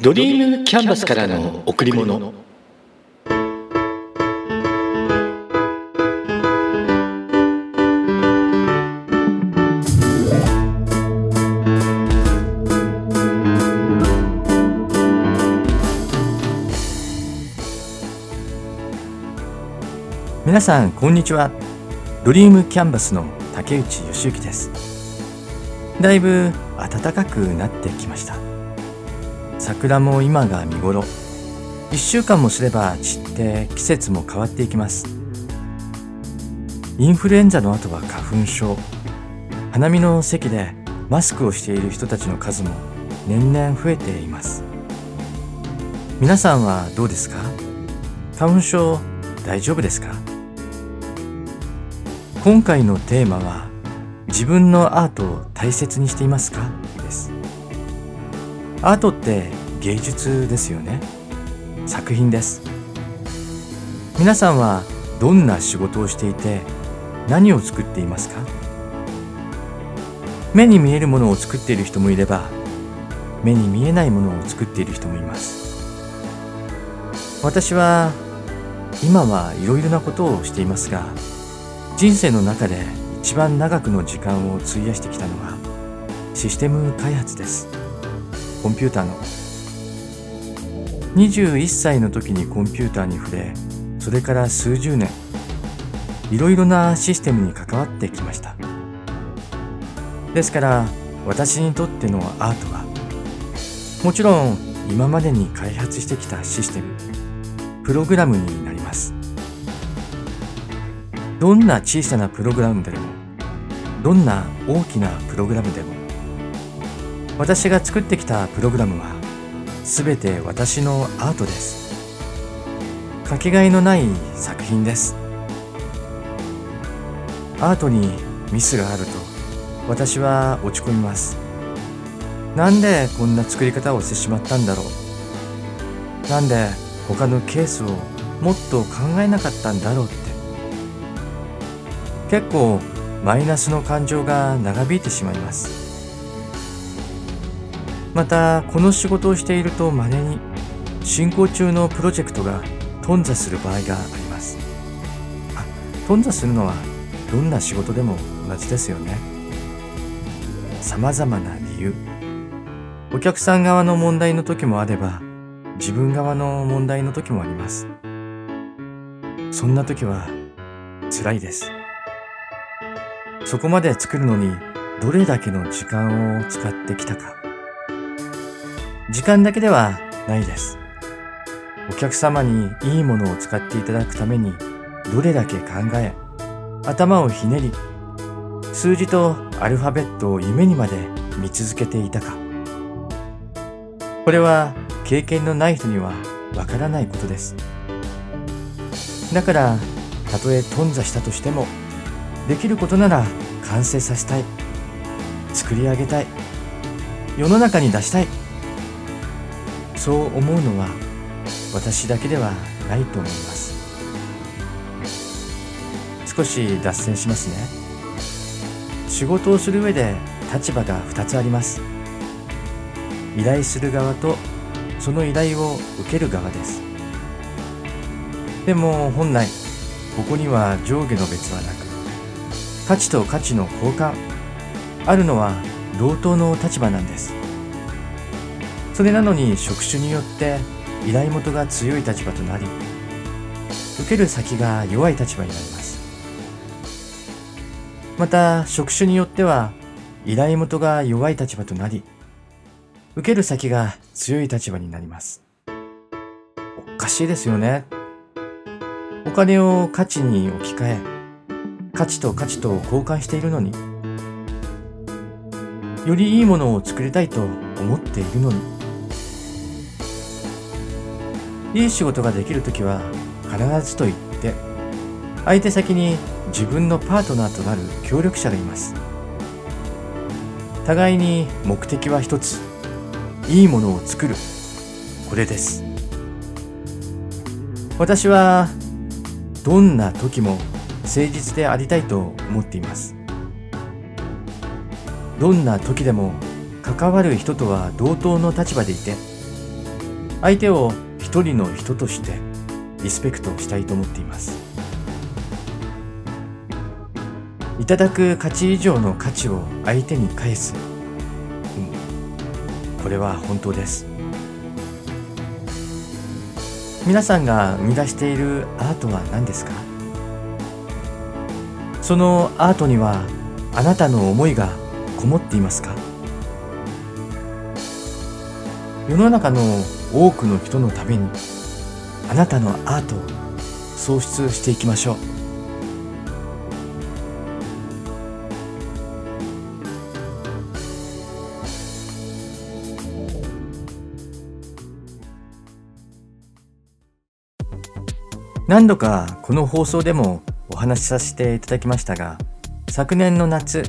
ドリームキャンバスからの贈り物。皆さんこんにちは。ドリームキャンバスの竹内義之です。だいぶ暖かくなってきました。桜も今が見頃。1週間もすれば散って季節も変わっていきます。インフルエンザの後は花粉症。花見の席でマスクをしている人たちの数も年々増えています。皆さんはどうですか？花粉症大丈夫ですか？今回のテーマは自分のアートを大切にしていますか？です。アートって芸術ですよね。作品です。皆さんはどんな仕事をしていて何を作っていますか？目に見えるものを作っている人もいれば目に見えないものを作っている人もいます。私は今はいろいろなことをしていますが人生の中で一番長くの時間を費やしてきたのはシステム開発です。コンピューターの21歳の時にコンピューターに触れそれから数十年いろいろなシステムに関わってきました。ですから私にとってのアートはもちろん今までに開発してきたシステムプログラムになります。どんな小さなプログラムでもどんな大きなプログラムでも私が作ってきたプログラムは全て私のアートです。かけがえのない作品です。アートにミスがあると私は落ち込みます。なんでこんな作り方をしてしまったんだろう。なんで他のケースをもっと考えなかったんだろうって。結構マイナスの感情が長引いてしまいます。またこの仕事をしていると稀に進行中のプロジェクトが頓挫する場合があります。あ頓挫するのはどんな仕事でも同じですよね。様々な理由。お客さん側の問題の時もあれば自分側の問題の時もあります。そんな時は辛いです。そこまで作るのにどれだけの時間を使ってきたか。時間だけではないです。お客様にいいものを使っていただくためにどれだけ考え頭をひねり数字とアルファベットを夢にまで見続けていたか。これは経験のない人にはわからないことです。だからたとえ頓挫したとしてもできることなら完成させたい。作り上げたい。世の中に出したい。そう思うのは私だけではないと思います。少し脱線しますね。仕事をする上で立場が2つあります。依頼する側とその依頼を受ける側です。でも本来ここには上下の別はなく価値と価値の交換あるのは同等の立場なんです。それなのに職種によって依頼元が強い立場となり受ける先が弱い立場になります。また職種によっては依頼元が弱い立場となり受ける先が強い立場になります。おかしいですよね。お金を価値に置き換え価値と価値と交換しているのによりいいものを作りたいと思っているのにいい仕事ができるときは必ずと言って相手先に自分のパートナーとなる協力者がいます。互いに目的は一ついいものを作る。これです。私はどんな時も誠実でありたいと思っています。どんな時でも関わる人とは同等の立場でいて相手を一人の人としてリスペクトしたいと思っています。いただく価値以上の価値を相手に返す、うん、これは本当です。皆さんが生み出しているアートは何ですか？そのアートにはあなたの思いがこもっていますか？世の中の多くの人のためにあなたのアートを創出していきましょう。何度かこの放送でもお話しさせていただきましたが昨年の夏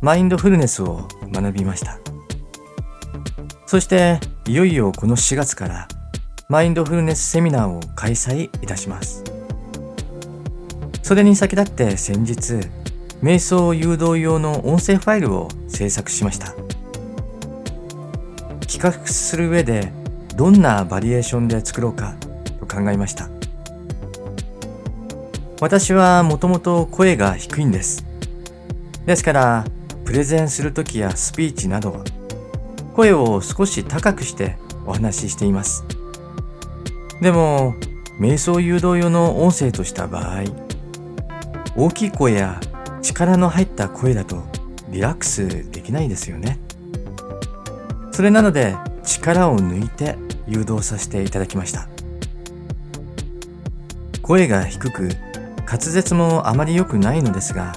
マインドフルネスを学びました。そしていよいよこの4月からマインドフルネスセミナーを開催いたします。それに先立って先日、瞑想誘導用の音声ファイルを制作しました。企画する上でどんなバリエーションで作ろうかと考えました。私はもともと声が低いんです。ですから、プレゼンするときやスピーチなど声を少し高くしてお話ししています。でも、瞑想誘導用の音声とした場合、大きい声や力の入った声だとリラックスできないですよね。それなので力を抜いて誘導させていただきました。声が低く滑舌もあまり良くないのですが、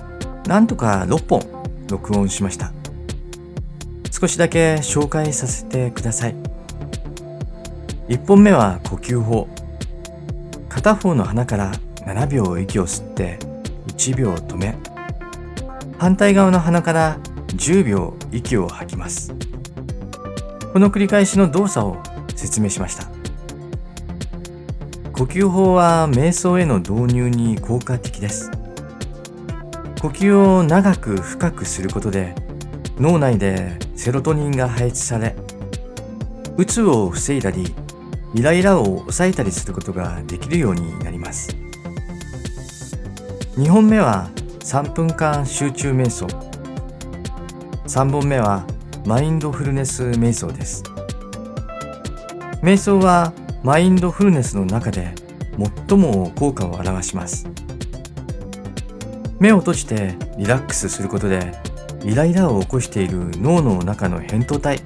なんとか6本録音しました。少しだけ紹介させてください。1本目は呼吸法。片方の鼻から7秒息を吸って1秒止め、反対側の鼻から10秒息を吐きます。この繰り返しの動作を説明しました。呼吸法は瞑想への導入に効果的です。呼吸を長く深くすることで脳内でセロトニンが排出されうつを防いだりイライラを抑えたりすることができるようになります。2本目は3分間集中瞑想。3本目はマインドフルネス瞑想です。瞑想はマインドフルネスの中で最も効果を表します。目を閉じてリラックスすることでイライラを起こしている脳の中の扁桃体。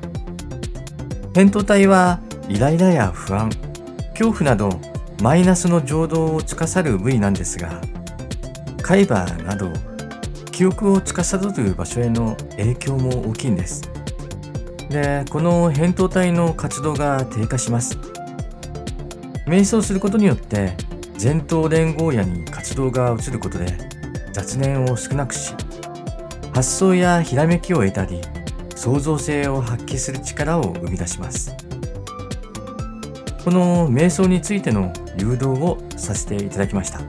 扁桃体はイライラや不安恐怖などマイナスの情動を司る部位なんですが海馬など記憶を司る場所への影響も大きいんです。でこの扁桃体の活動が低下します。瞑想することによって前頭連合野に活動が移ることで雑念を少なくし発想やひらめきを得たり創造性を発揮する力を生み出します。この瞑想についての誘導をさせていただきました。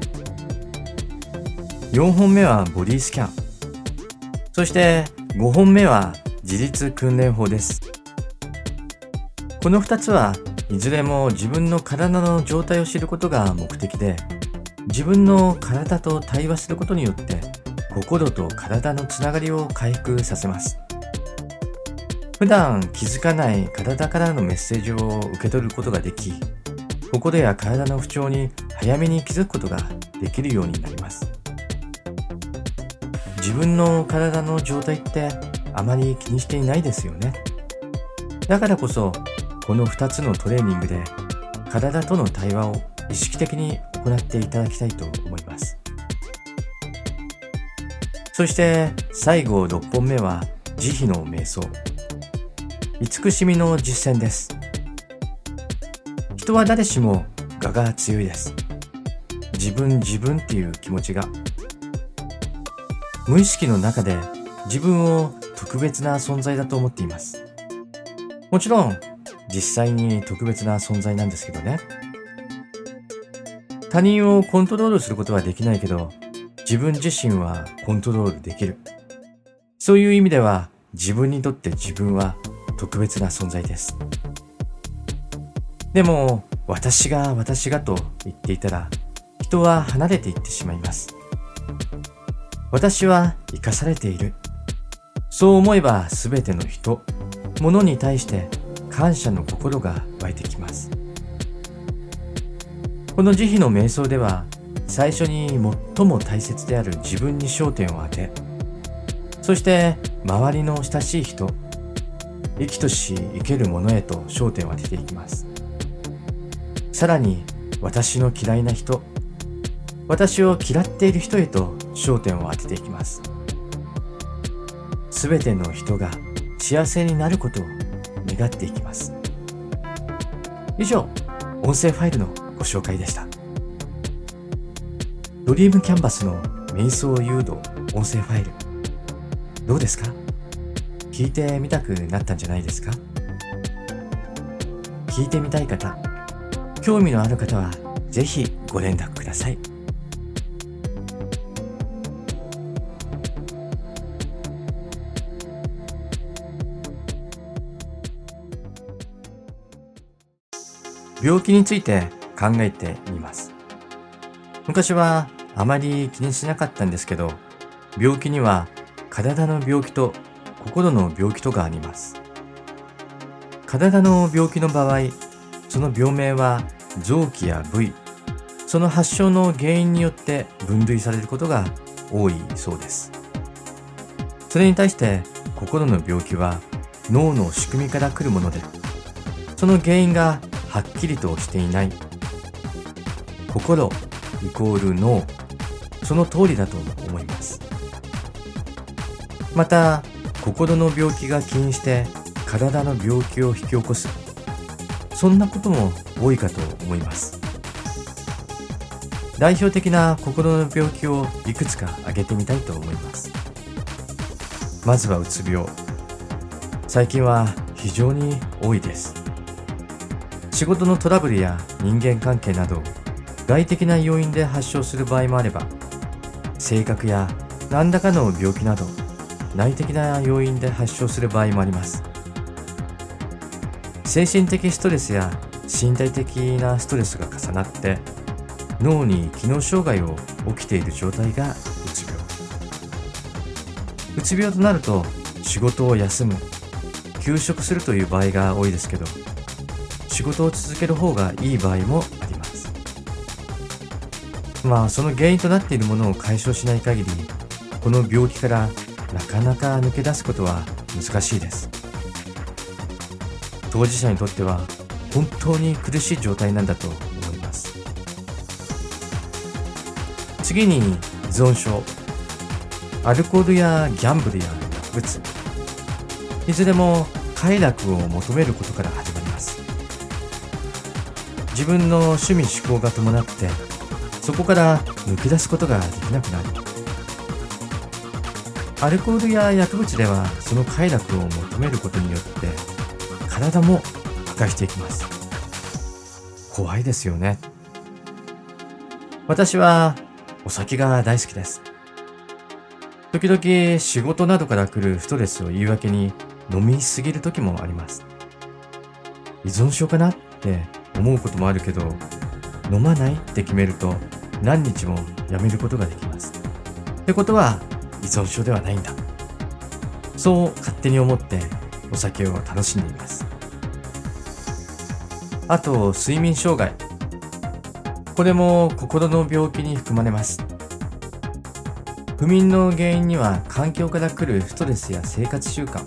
4本目はボディスキャン。そして5本目は自立訓練法です。この2つはいずれも自分の体の状態を知ることが目的で自分の体と対話することによって心と体のつながりを回復させます。普段気づかない体からのメッセージを受け取ることができ、心や体の不調に早めに気づくことができるようになります。自分の体の状態ってあまり気にしていないですよね。だからこそ、この2つのトレーニングで体との対話を意識的に行っていただきたいと思います。そして最後6本目は慈悲の瞑想。慈しみの実践です。人は誰しも我が強いです。自分自分っていう気持ちが。無意識の中で自分を特別な存在だと思っています。もちろん実際に特別な存在なんですけどね。他人をコントロールすることはできないけど、自分自身はコントロールできる。そういう意味では自分にとって自分は特別な存在です。でも私が私がと言っていたら人は離れていってしまいます私は生かされているそう思えば全ての人物に対して感謝の心が湧いてきますこの慈悲の瞑想では最初に最も大切である自分に焦点を当てそして周りの親しい人生きとし生けるものへと焦点を当てていきます。さらに私の嫌いな人私を嫌っている人へと焦点を当てていきます。すべての人が幸せになることを願っていきます。以上音声ファイルのご紹介でした。ドリームキャンバスの瞑想誘導音声ファイルどうですか？聞いてみたくなったんじゃないですか？聞いてみたい方興味のある方はぜひご連絡ください。病気について考えてみます。昔はあまり気にしなかったんですけど、病気には体の病気と心の病気とがあります。体の病気の場合、その病名は臓器や部位、その発症の原因によって分類されることが多いそうです。それに対して心の病気は脳の仕組みから来るもので、その原因がはっきりとしていない。心イコール脳、その通りだと思います。また、心の病気が起因して体の病気を引き起こす。そんなことも多いかと思います代表的な心の病気をいくつか挙げてみたいと思いますまずはうつ病最近は非常に多いです仕事のトラブルや人間関係など外的な要因で発症する場合もあれば性格や何らかの病気など内的な要因で発症する場合もあります。精神的ストレスや身体的なストレスが重なって脳に機能障害を起きている状態がうつ病。うつ病となると仕事を休む休職するという場合が多いですけど仕事を続ける方がいい場合もあります。まあその原因となっているものを解消しない限りこの病気からなかなか抜け出すことは難しいです。当事者にとっては本当に苦しい状態なんだと思います。次に依存症。アルコールやギャンブルや薬物。いずれも快楽を求めることから始まります。自分の趣味嗜好が伴ってそこから抜け出すことができなくなる。アルコールや薬物ではその快楽を求めることによって体も破壊していきます。怖いですよね。私はお酒が大好きです。時々仕事などから来るストレスを言い訳に飲みすぎる時もあります。依存症かなって思うこともあるけど飲まないって決めると何日もやめることができます。ってことは依存症ではないんだ。そう勝手に思ってお酒を楽しんでいます。あと睡眠障害。これも心の病気に含まれます。不眠の原因には環境から来るストレスや生活習慣。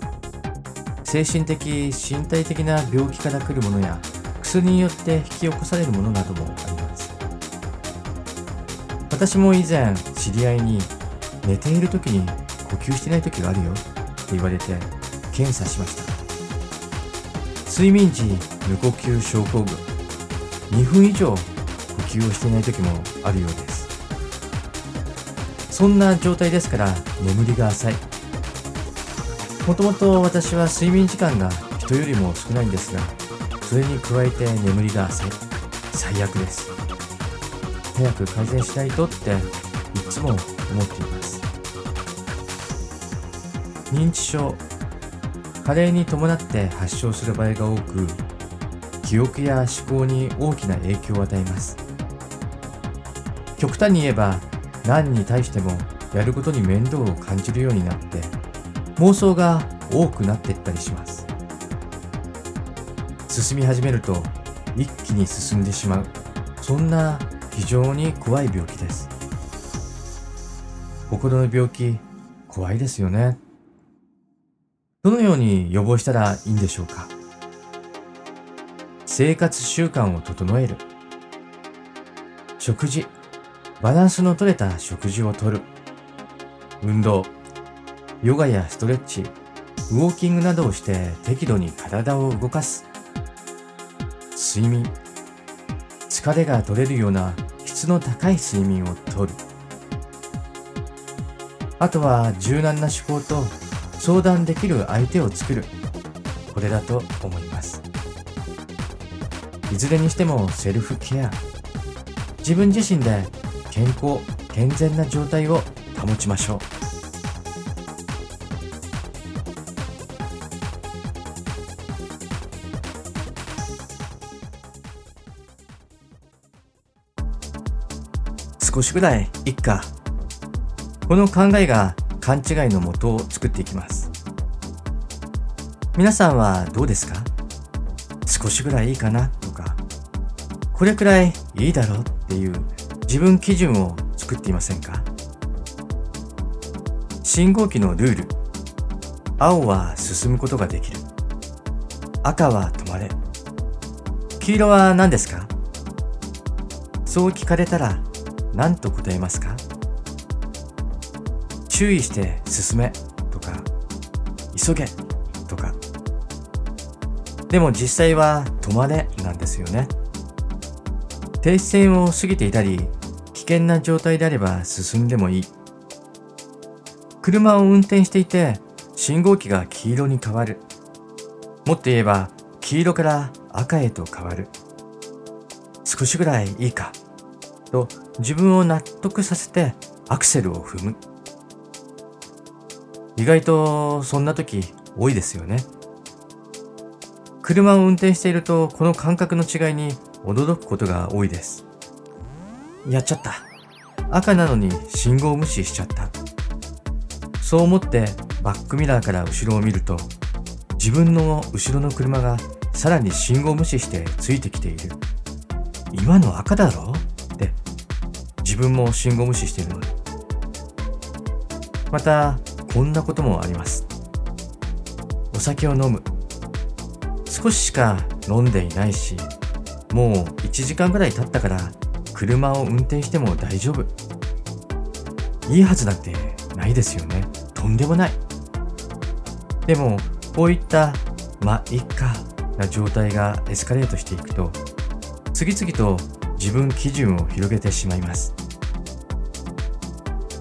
精神的身体的な病気から来るものや薬によって引き起こされるものなどもあります。私も以前知り合いに寝ている時に呼吸してない時があるよって言われて検査しました。睡眠時無呼吸症候群。2分以上呼吸をしていない時もあるようです。そんな状態ですから眠りが浅い。もともと私は睡眠時間が人よりも少ないんですがそれに加えて眠りが浅い。最悪です。早く改善しないとっていつも思っています。認知症加齢に伴って発症する場合が多く記憶や思考に大きな影響を与えます。極端に言えば何に対してもやることに面倒を感じるようになって妄想が多くなっていったりします。進み始めると一気に進んでしまう。そんな非常に怖い病気です。心の病気怖いですよね。どのように予防したらいいんでしょうか。生活習慣を整える。食事。バランスの取れた食事をとる。運動。ヨガやストレッチ。ウォーキングなどをして適度に体を動かす。睡眠。疲れが取れるような質の高い睡眠をとる。あとは柔軟な思考と相談できる相手を作る。これだと思います。いずれにしてもセルフケア。自分自身で健康健全な状態を保ちましょう。少しぐらいいっか。この考えが勘違いのもとを作っていきます。皆さんはどうですか？少しぐらいいいかなとか。これくらいいいだろうっていう自分基準を作っていませんか？信号機のルール。青は進むことができる。赤は止まれ。黄色は何ですか？そう聞かれたら何と答えますか？注意して進め。とか急げ。とか。でも実際は止まれなんですよね。停止線を過ぎていたり危険な状態であれば進んでもいい。車を運転していて信号機が黄色に変わる。もっと言えば黄色から赤へと変わる。少しぐらいいいか。と自分を納得させてアクセルを踏む。意外とそんな時多いですよね。車を運転しているとこの感覚の違いに驚くことが多いです。やっちゃった。赤なのに信号無視しちゃった。そう思ってバックミラーから後ろを見ると自分の後ろの車がさらに信号無視してついてきている。今の赤だろ？分も信号無視しているので。またこんなこともあります。お酒を飲む。少ししか飲んでいないしもう1時間ぐらい経ったから車を運転しても大丈夫。いいはずなんてないですよね。とんでもない。でもこういったまあいっかな状態がエスカレートしていくと次々と自分基準を広げてしまいます。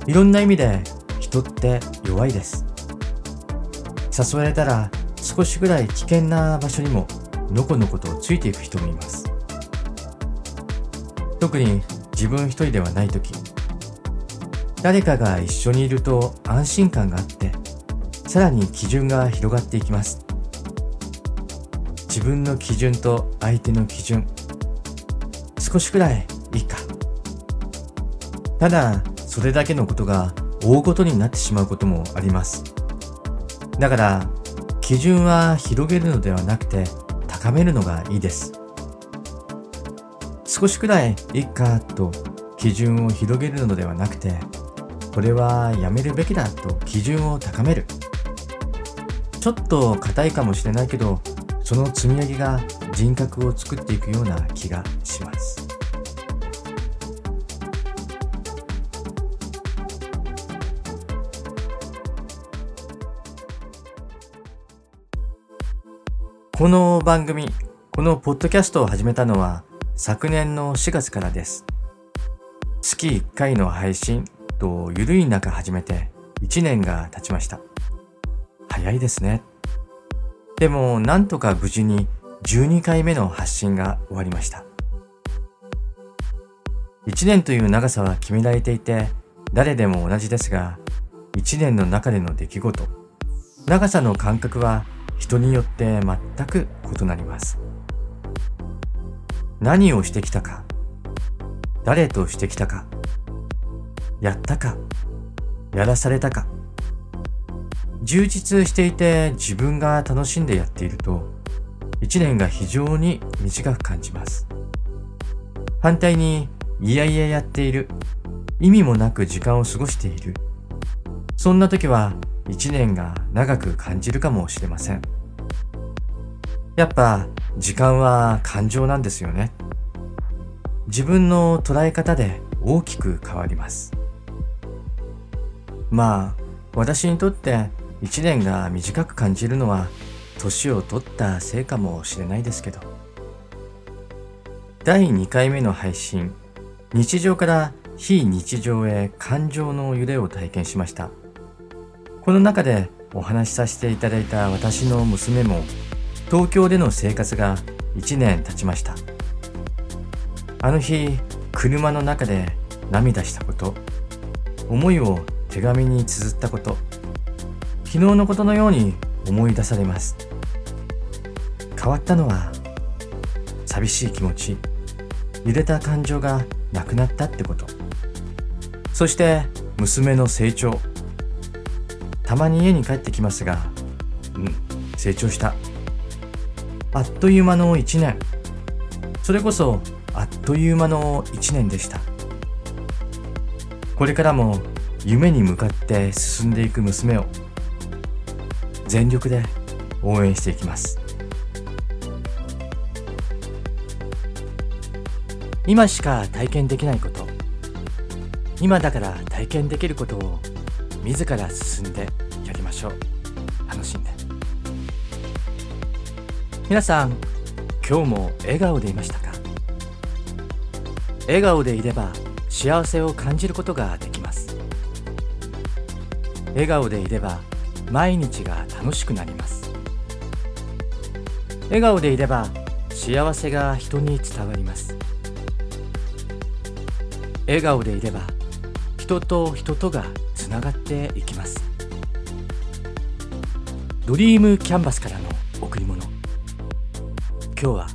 いろんな意味で人って弱いです。誘われたら少しぐらい危険な場所にものこのことついていく人もいます。特に自分一人ではない時、誰かが一緒にいると安心感があって、さらに基準が広がっていきます。自分の基準と相手の基準、少しくらいいいか。ただ、それだけのことが大ごとになってしまうこともあります。だから、基準は広げるのではなくて高めるのがいいです。少しくらいいっかと基準を広げるのではなくて、これはやめるべきだと基準を高める。ちょっと硬いかもしれないけど、その積み上げが人格を作っていくような気がします。この番組、このポッドキャストを始めたのは昨年の4月からです。月1回の配信とゆるい中始めて1年が経ちました。早いですね。でもなんとか無事に12回目の発信が終わりました。1年という長さは決められていて誰でも同じですが1年の中での出来事、長さの感覚は人によって全く異なります。何をしてきたか誰としてきたかやったかやらされたか。充実していて自分が楽しんでやっていると一年が非常に短く感じます。反対にいやいややっている。意味もなく時間を過ごしている。そんな時は一年が長く感じるかもしれません。やっぱ時間は感情なんですよね。自分の捉え方で大きく変わります。まあ私にとって一年が短く感じるのは年を取ったせいかもしれないですけど。第2回目の配信日常から非日常へ感情の揺れを体験しました。この中でお話しさせていただいた私の娘も東京での生活が1年経ちました。あの日車の中で涙したこと思いを手紙に綴ったこと昨日のことのように思い出されます。変わったのは寂しい気持ち揺れた感情がなくなったってこと。そして娘の成長たまに家に帰ってきますがうん。成長した。あっという間の一年。それこそあっという間の一年でした。これからも夢に向かって進んでいく娘を全力で応援していきます。今しか体験できないこと。今だから体験できることを自ら進んでやりましょう。楽しんで。皆さん今日も笑顔でいましたか？笑顔でいれば幸せを感じることができます。笑顔でいれば毎日が楽しくなります。笑顔でいれば幸せが人に伝わります。笑顔でいれば人と人とがつながっていきます。ドリームキャンバスからの贈り物。今日は